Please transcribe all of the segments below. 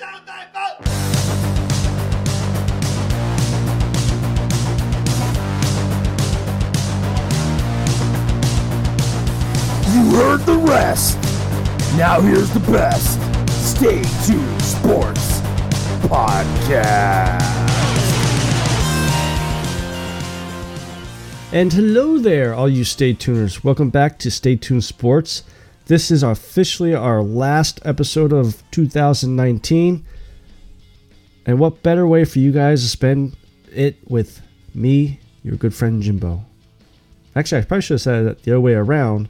You heard the rest. Now here's the best. Stay tuned sports podcast. And hello there, all you Stay Tuners. Welcome back to Stay Tuned Sports. This is officially our last episode of 2019. And what better way for you guys to spend it with me, your good friend Jimbo? Actually, I probably should have said it the other way around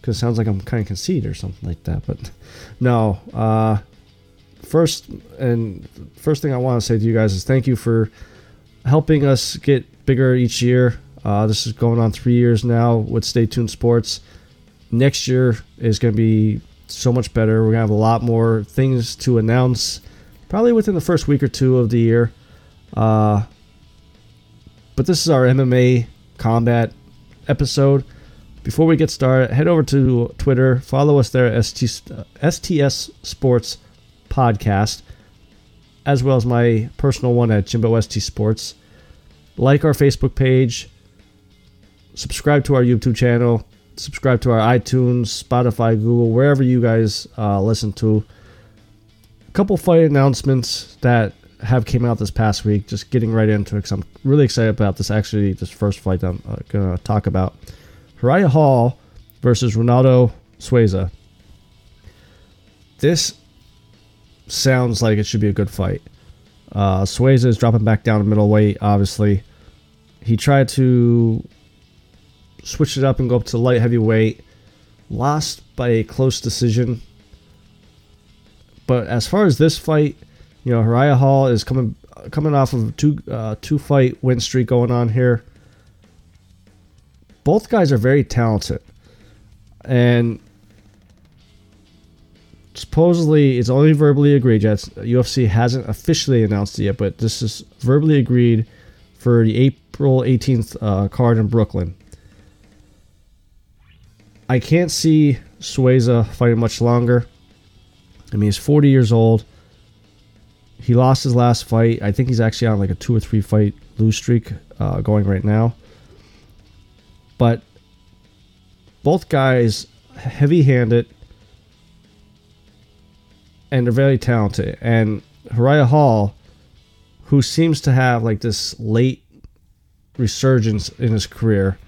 because it sounds like I'm kind of conceited or something like that. But no, uh, first and first thing I want to say to you guys is thank you for helping us get bigger each year. Uh, this is going on three years now with Stay Tuned Sports. Next year is going to be so much better. We're going to have a lot more things to announce, probably within the first week or two of the year. Uh, but this is our MMA combat episode. Before we get started, head over to Twitter, follow us there at ST, STS Sports Podcast, as well as my personal one at Jimbo ST Sports. Like our Facebook page, subscribe to our YouTube channel, subscribe to our iTunes, Spotify, Google, wherever you guys uh, listen to. A couple fight announcements that have came out this past week. Just getting right into it because I'm really excited about this. Actually, this first fight I'm uh, gonna talk about: Uriah Hall versus Ronaldo Souza. This sounds like it should be a good fight. Uh, Souza is dropping back down to middleweight. Obviously, he tried to switch it up and go up to light heavyweight. Lost by a close decision. But as far as this fight, you know, Uriah Hall is coming coming off of two uh, two fight win streak going on here. Both guys are very talented, and supposedly it's only verbally agreed yet. UFC hasn't officially announced it yet, but this is verbally agreed for the April 18th uh, card in Brooklyn. I can't see Souza fighting much longer. I mean, he's 40 years old. He lost his last fight. I think he's actually on like a two or three fight lose streak uh, going right now. But both guys heavy handed and they're very talented. And Uriah Hall, who seems to have like this late resurgence in his career,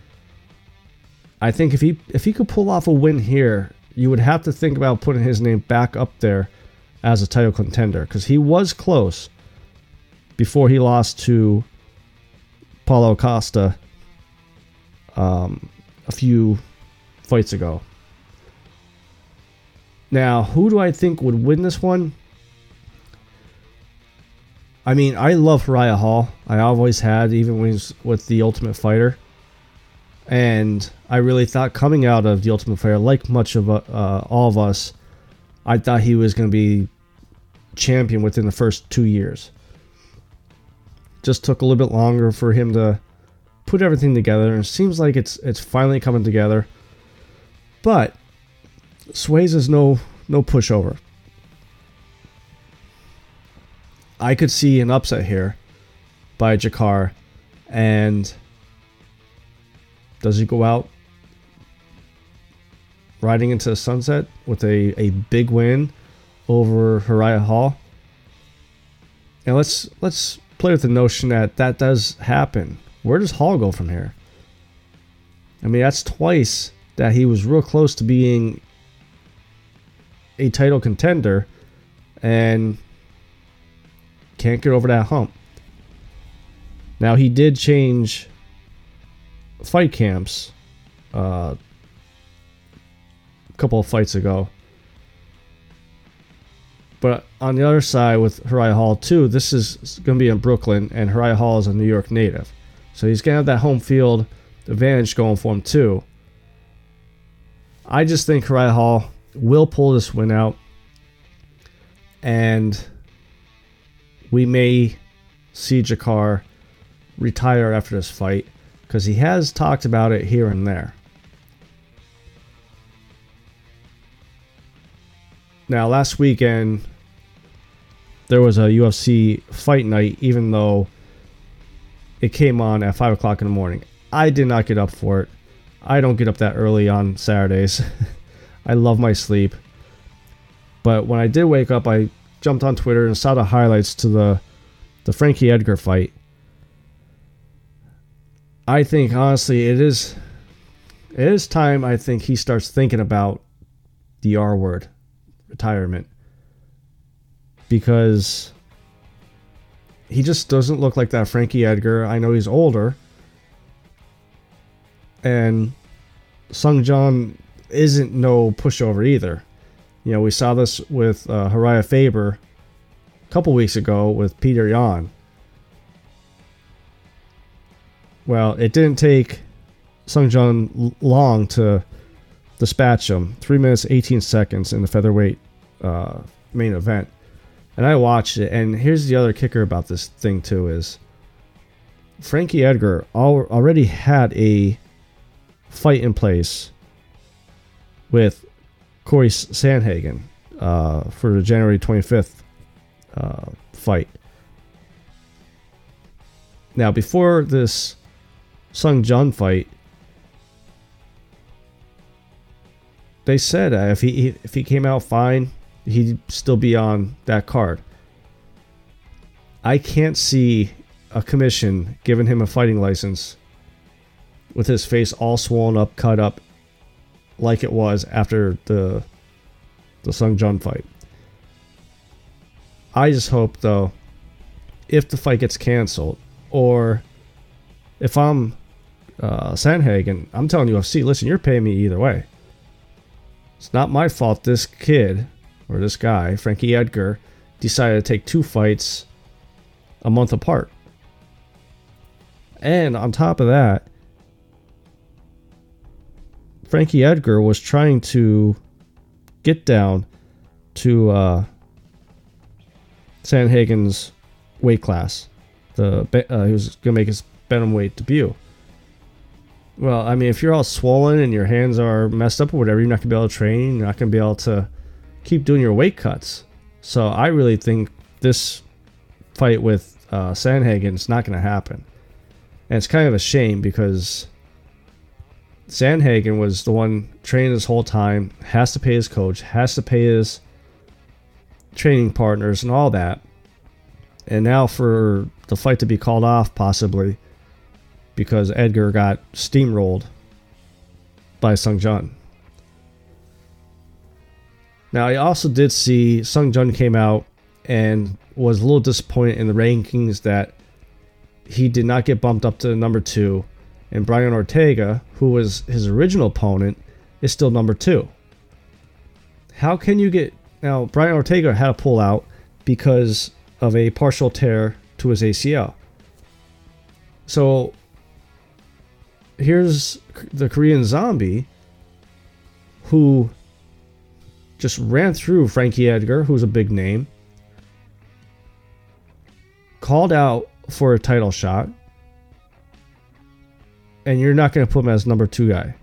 I think if he if he could pull off a win here, you would have to think about putting his name back up there as a title contender because he was close before he lost to Paulo Costa um, a few fights ago. Now, who do I think would win this one? I mean, I love Uriah Hall. I always had, even when he was with the Ultimate Fighter. And I really thought coming out of the Ultimate Fighter, like much of uh, all of us, I thought he was going to be champion within the first two years. Just took a little bit longer for him to put everything together, and it seems like it's it's finally coming together. But Sways is no no pushover. I could see an upset here by Jacaré, and does he go out riding into the sunset with a, a big win over Uriah Hall? And let's let's play with the notion that that does happen. Where does Hall go from here? I mean, that's twice that he was real close to being a title contender and can't get over that hump. Now he did change fight camps uh, a couple of fights ago. But on the other side with Uriah Hall too, this is going to be in Brooklyn, and Uriah Hall is a New York native, so he's going to have that home field advantage going for him too. I just think Uriah Hall will pull this win out, and we may see Jacaré retire after this fight because he has talked about it here and there. Now, last weekend, there was a UFC fight night, even though it came on at five o'clock in the morning. I did not get up for it. I don't get up that early on Saturdays. I love my sleep. But when I did wake up, I jumped on Twitter and saw the highlights to the the Frankie Edgar fight. I think honestly it is it is time I think he starts thinking about the R word, retirement. Because he just doesn't look like that Frankie Edgar. I know he's older. And Sung John isn't no pushover either. You know, we saw this with uh, Urijah Faber a couple weeks ago with Petr Yan. Well, it didn't take Sung John long to dispatch him. Three minutes, 18 seconds in the featherweight uh, main event. And I watched it, and here's the other kicker about this thing, too, is Frankie Edgar al- already had a fight in place with Corey Sandhagen uh, for the January 25th uh, fight. Now, before this Sung Jun fight, they said if he if he came out fine, he'd still be on that card. I can't see a commission giving him a fighting license with his face all swollen up, cut up, like it was after the the Sung Jun fight. I just hope though, if the fight gets canceled, or if I'm uh, Sandhagen, I'm telling you, UFC, listen, you're paying me either way. It's not my fault this kid or this guy, Frankie Edgar, decided to take two fights a month apart. And on top of that, Frankie Edgar was trying to get down to uh, Sandhagen's weight class. The uh, he was gonna make his bantamweight debut. Well, I mean, if you're all swollen and your hands are messed up or whatever, you're not gonna be able to train. You're not gonna be able to keep doing your weight cuts. So I really think this fight with uh, Sandhagen is not gonna happen, and it's kind of a shame because Sandhagen was the one training this whole time, has to pay his coach, has to pay his training partners and all that. And now for the fight to be called off, possibly because Edgar got steamrolled by Sung Jun. Now, I also did see Sung Jun came out and was a little disappointed in the rankings that he did not get bumped up to number two and Brian Ortega, who was his original opponent, is still number two. How can you get now? Brian Ortega had to pull out because of a partial tear to his ACL. So here's the Korean zombie who just ran through Frankie Edgar, who's a big name, called out for a title shot, and you're not going to put him as number two guy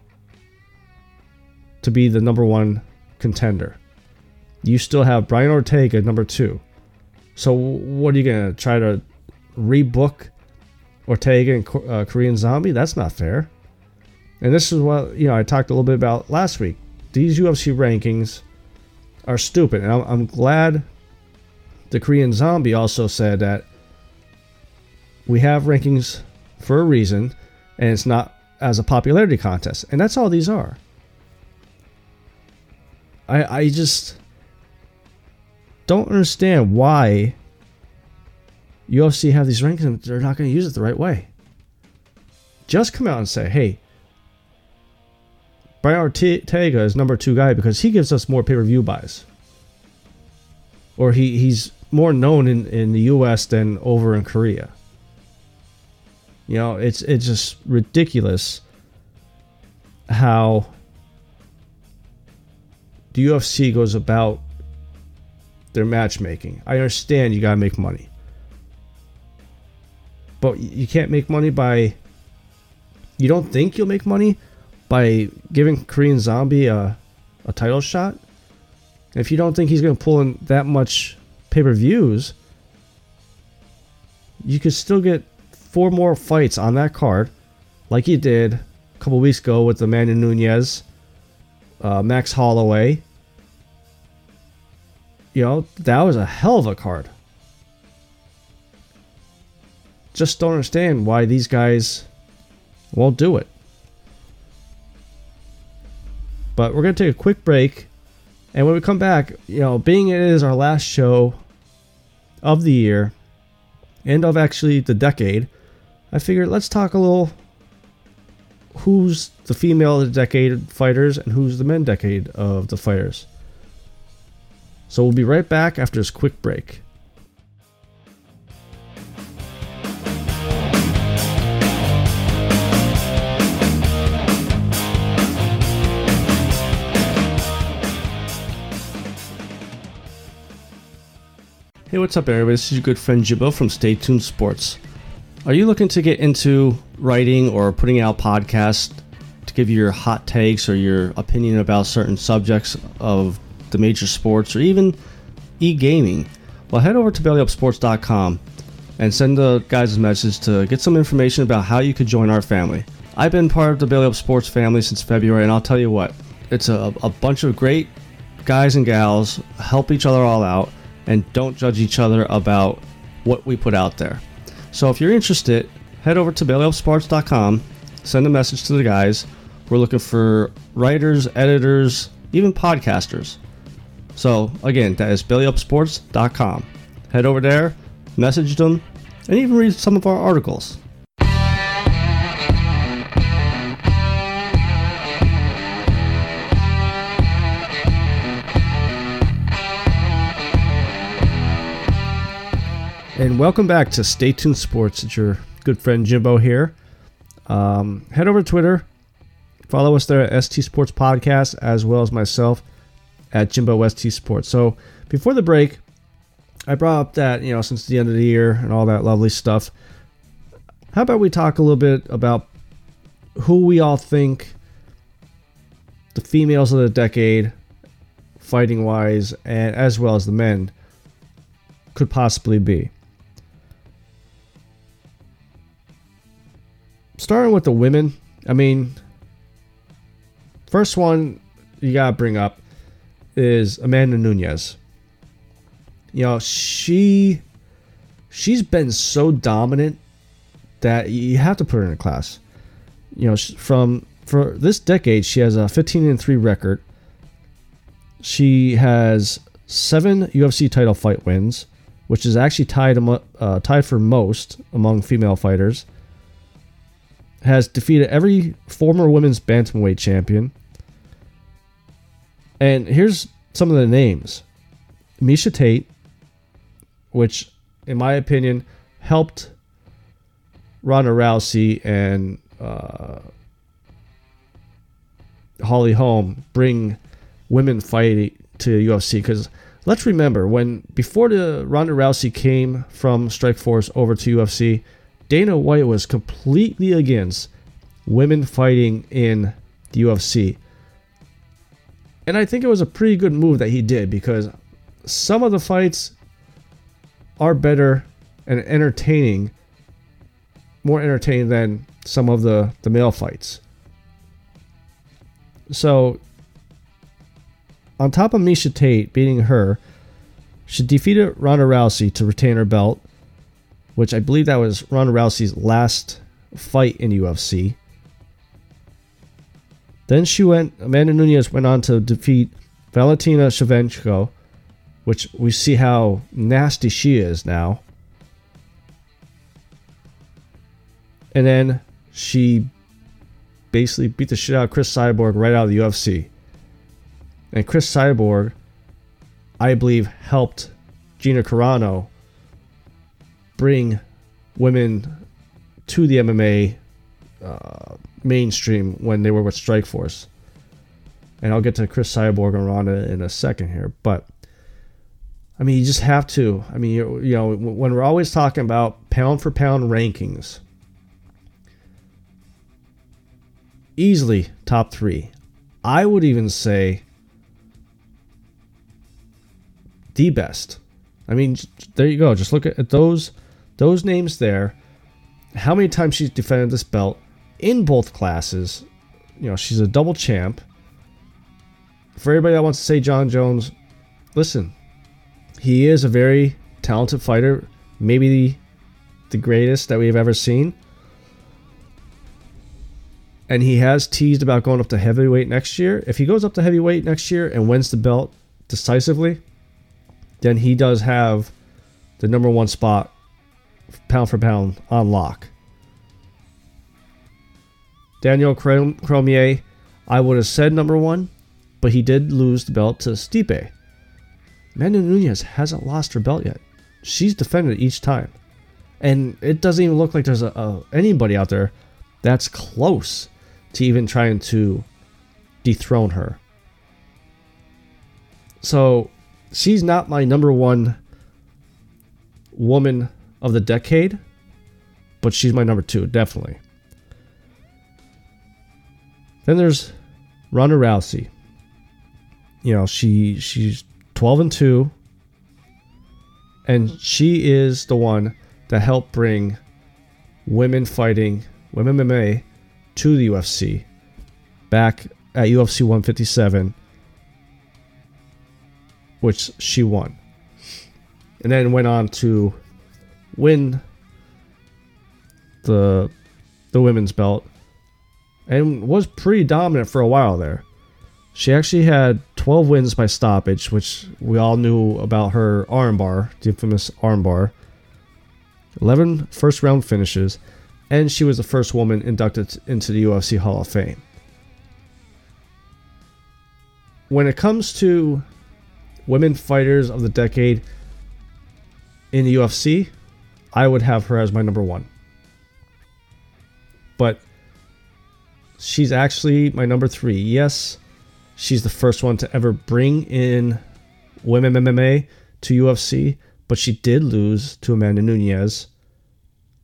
to be the number one contender. You still have Brian Ortega number two. So what are you going to try to rebook Ortega and uh, Korean Zombie? That's not fair. And this is what you know I talked a little bit about last week. These UFC rankings are stupid, and I'm, I'm glad the Korean Zombie also said that we have rankings for a reason and it's not as a popularity contest. And that's all these are. I I just don't understand why UFC have these rankings and they're not going to use it the right way. Just come out and say, hey, Brian Ortega is number two guy because he gives us more pay per view buys. Or he, he's more known in, in the US than over in Korea. You know, it's it's just ridiculous how the UFC goes about their matchmaking. I understand you gotta make money, but you can't make money by. You don't think you'll make money by giving Korean Zombie a, a title shot? If you don't think he's gonna pull in that much pay per views, you could still get four more fights on that card, like you did a couple weeks ago with Amanda Nunes, uh, Max Holloway. You know, that was a hell of a card. Just don't understand why these guys won't do it. But we're going to take a quick break. And when we come back, you know, being it is our last show of the year and of actually the decade, I figured let's talk a little who's the female of the decade fighters and who's the men decade of the fighters. So we'll be right back after this quick break. Hey, what's up, everybody? This is your good friend Jimbo from Stay Tuned Sports. Are you looking to get into writing or putting out podcasts to give your hot takes or your opinion about certain subjects of the major sports or even e gaming? Well, head over to bellyupsports.com and send the guys a message to get some information about how you could join our family. I've been part of the Belly Up Sports family since February, and I'll tell you what, it's a, a bunch of great guys and gals help each other all out and don't judge each other about what we put out there. So if you're interested, head over to bellyupsports.com, send a message to the guys. We're looking for writers, editors, even podcasters. So again, that is bellyupsports.com. Head over there, message them, and even read some of our articles. And welcome back to Stay Tuned Sports. It's your good friend Jimbo here. Um, head over to Twitter, follow us there at ST Sports Podcast, as well as myself at Jimbo ST Sports. So before the break, I brought up that, you know, since the end of the year and all that lovely stuff, how about we talk a little bit about who we all think the females of the decade, fighting wise, and as well as the men, could possibly be. Starting with the women, I mean, first one you gotta bring up is Amanda Nunes. You know, she she's been so dominant that you have to put her in a class. You know, from for this decade, she has a 15 and 3 record. She has seven UFC title fight wins, which is actually tied uh, tied for most among female fighters has defeated every former women's bantamweight champion. And here's some of the names Miesha Tate, which, in my opinion, helped Ronda Rousey and uh, Holly Holm bring women fighting to UFC. Because let's remember, when before the Ronda Rousey came from Strikeforce over to UFC, Dana White was completely against women fighting in the UFC. And I think it was a pretty good move that he did because some of the fights are better and entertaining, more entertaining than some of the, the male fights. So, on top of Miesha Tate beating her, she defeated Ronda Rousey to retain her belt which I believe that was Ronda Rousey's last fight in UFC. Then she went, Amanda Nunes went on to defeat Valentina Shevchenko, which we see how nasty she is now. And then she basically beat the shit out of Cris Cyborg right out of the UFC. And Cris Cyborg, I believe, helped Gina Carano bring women to the MMA uh, mainstream when they were with Strikeforce. And I'll get to Cris Cyborg and Ronda in a second here, but I mean, you just have to. I mean, you, you know, when we're always talking about pound for pound rankings, easily top three. I would even say the best I mean, there you go. Just look at, at those those names there. How many times she's defended this belt in both classes? You know, she's a double champ. For everybody that wants to say Jon Jones, listen, he is a very talented fighter, maybe the, the greatest that we've ever seen. And he has teased about going up to heavyweight next year. If he goes up to heavyweight next year and wins the belt decisively, then he does have the number one spot, pound for pound, on lock. Daniel Cormier, I would have said number one, but he did lose the belt to Stipe. Amanda Nunes hasn't lost her belt yet. She's defended each time. And it doesn't even look like there's a, a, anybody out there that's close to even trying to dethrone her. So she's not my number one woman of the decade, but she's my number two, definitely. Then there's Ronda Rousey. You know, she she's 12 and 2 and she is the one that helped bring women fighting, women MMA to the UFC back at UFC 157 which she won. And then went on to win the the women's belt and was pretty dominant for a while there. She actually had 12 wins by stoppage, which we all knew about her armbar, the infamous armbar. 11 first round finishes, and she was the first woman inducted into the UFC Hall of Fame. When it comes to women fighters of the decade in the UFC, I would have her as my number one. But she's actually my number three. Yes, she's the first one to ever bring in women MMA to UFC, but she did lose to Amanda Nunes.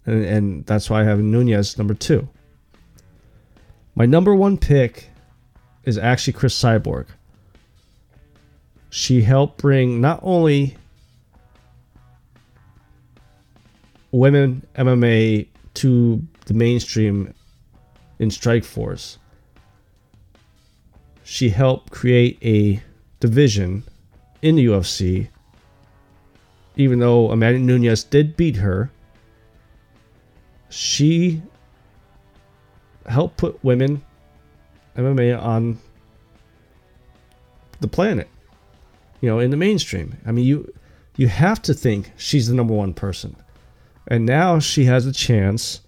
And, and that's why I have Nunes number two. My number one pick is actually Cris Cyborg. She helped bring not only women MMA to the mainstream in Strikeforce, she helped create a division in the UFC. Even though Amanda Nunes did beat her, she helped put women MMA on the planet. You know, in the mainstream. I mean, you you have to think she's the number one person. And now she has a chance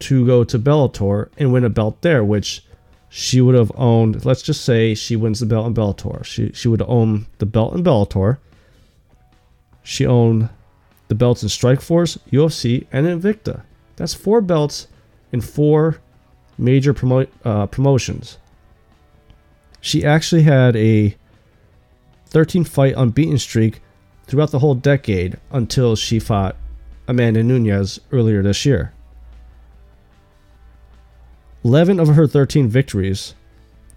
to go to Bellator and win a belt there, which she would have owned. Let's just say she wins the belt in Bellator. She she would own the belt in Bellator. She owned the belts in Strikeforce, UFC, and Invicta. That's four belts in four major promo- uh, promotions. She actually had a 13 fight unbeaten streak throughout the whole decade until she fought Amanda Nunes earlier this year. 11 of her 13 victories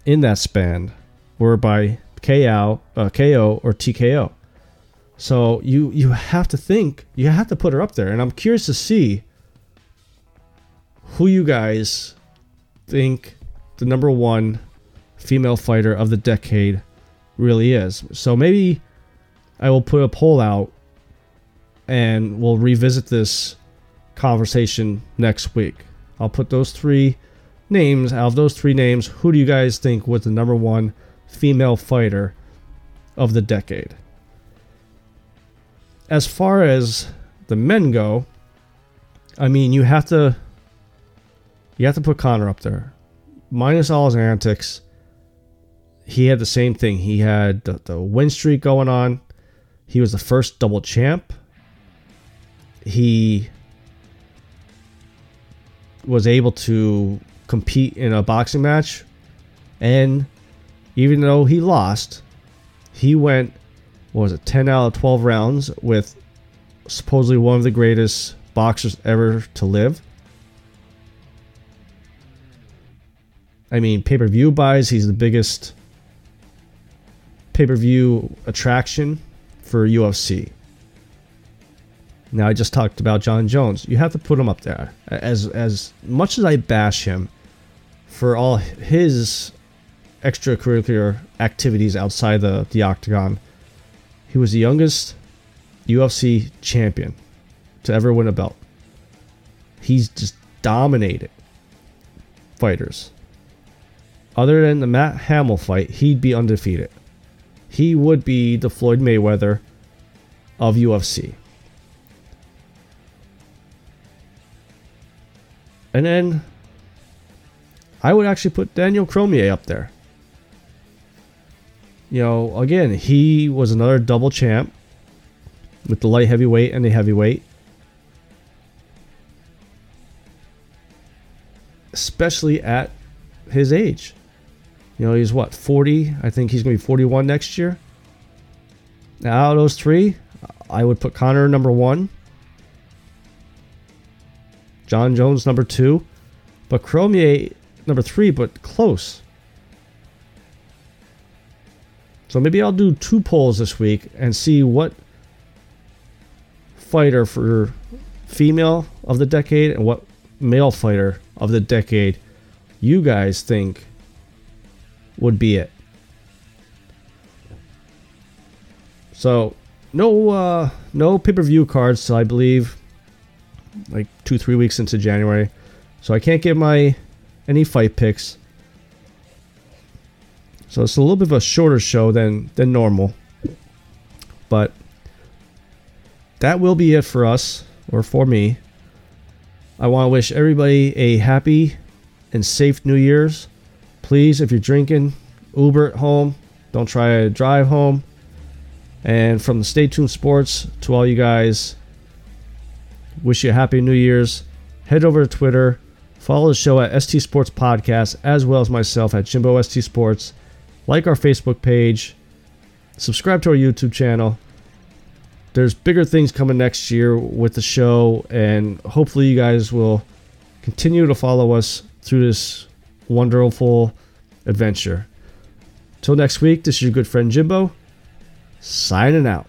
in that span were by KO, uh, KO or TKO. So you you have to think, you have to put her up there and I'm curious to see who you guys think the number 1 female fighter of the decade really is. So maybe I will put a poll out and we'll revisit this conversation next week. I'll put those three names out of those three names. Who do you guys think was the number one female fighter of the decade? As far as the men go, I mean, you have to you have to put Conor up there, minus all his antics he had the same thing. He had the, the win streak going on. He was the first double champ. He was able to compete in a boxing match. And even though he lost, he went, what was it, 10 out of 12 rounds with supposedly one of the greatest boxers ever to live. I mean, pay per view buys, he's the biggest pay per view attraction for UFC. Now I just talked about Jon Jones. You have to put him up there. As as much as I bash him for all his extracurricular activities outside the, the octagon, he was the youngest UFC champion to ever win a belt. He's just dominated fighters. Other than the Matt Hamill fight, he'd be undefeated. He would be the Floyd Mayweather of UFC. And then I would actually put Daniel Cormier up there. You know, again, he was another double champ with the light heavyweight and the heavyweight. Especially at his age. You know, he's what, 40? I think he's going to be 41 next year. Now, out of those three, I would put Conor number one, Jon Jones number two, but Cormier number three, but close. So maybe I'll do two polls this week and see what fighter for female of the decade and what male fighter of the decade you guys think would be it. So no uh no pay-per-view cards so I believe like two three weeks into January. So I can't get my any fight picks. So it's a little bit of a shorter show than than normal. But that will be it for us or for me. I want to wish everybody a happy and safe New Year's. Please, if you're drinking, Uber at home. Don't try to drive home. And from the Stay Tuned Sports to all you guys, wish you a happy New Year's. Head over to Twitter, follow the show at ST Sports Podcast, as well as myself at Jimbo ST Sports. Like our Facebook page, subscribe to our YouTube channel. There's bigger things coming next year with the show, and hopefully, you guys will continue to follow us through this wonderful adventure. Till next week, this is your good friend Jimbo, signing out.